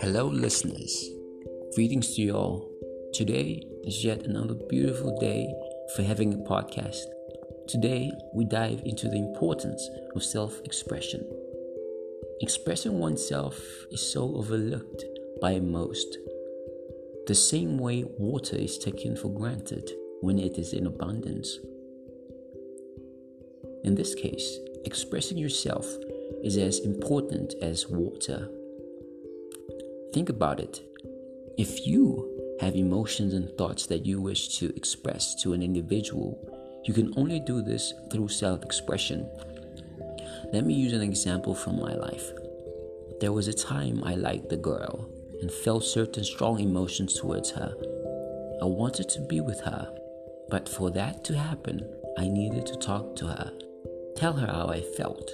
Hello, listeners. Greetings to you all. Today is yet another beautiful day for having a podcast. Today, we dive into the importance of self expression. Expressing oneself is so overlooked by most. The same way water is taken for granted when it is in abundance. In this case, expressing yourself is as important as water. Think about it. If you have emotions and thoughts that you wish to express to an individual, you can only do this through self expression. Let me use an example from my life. There was a time I liked the girl and felt certain strong emotions towards her. I wanted to be with her, but for that to happen, I needed to talk to her, tell her how I felt.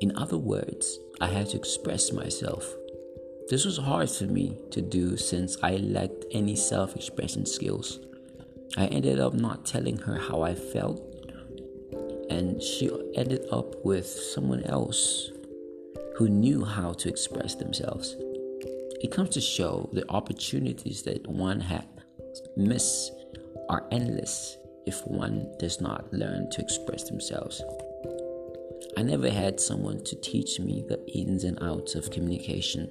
In other words, I had to express myself. This was hard for me to do since I lacked any self expression skills. I ended up not telling her how I felt, and she ended up with someone else who knew how to express themselves. It comes to show the opportunities that one had miss are endless if one does not learn to express themselves. I never had someone to teach me the ins and outs of communication.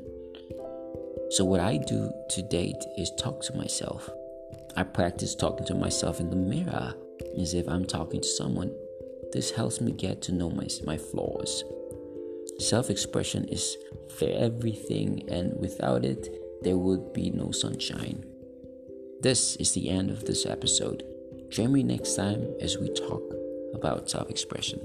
So, what I do to date is talk to myself. I practice talking to myself in the mirror as if I'm talking to someone. This helps me get to know my, my flaws. Self expression is for everything, and without it, there would be no sunshine. This is the end of this episode. Join me next time as we talk about self expression.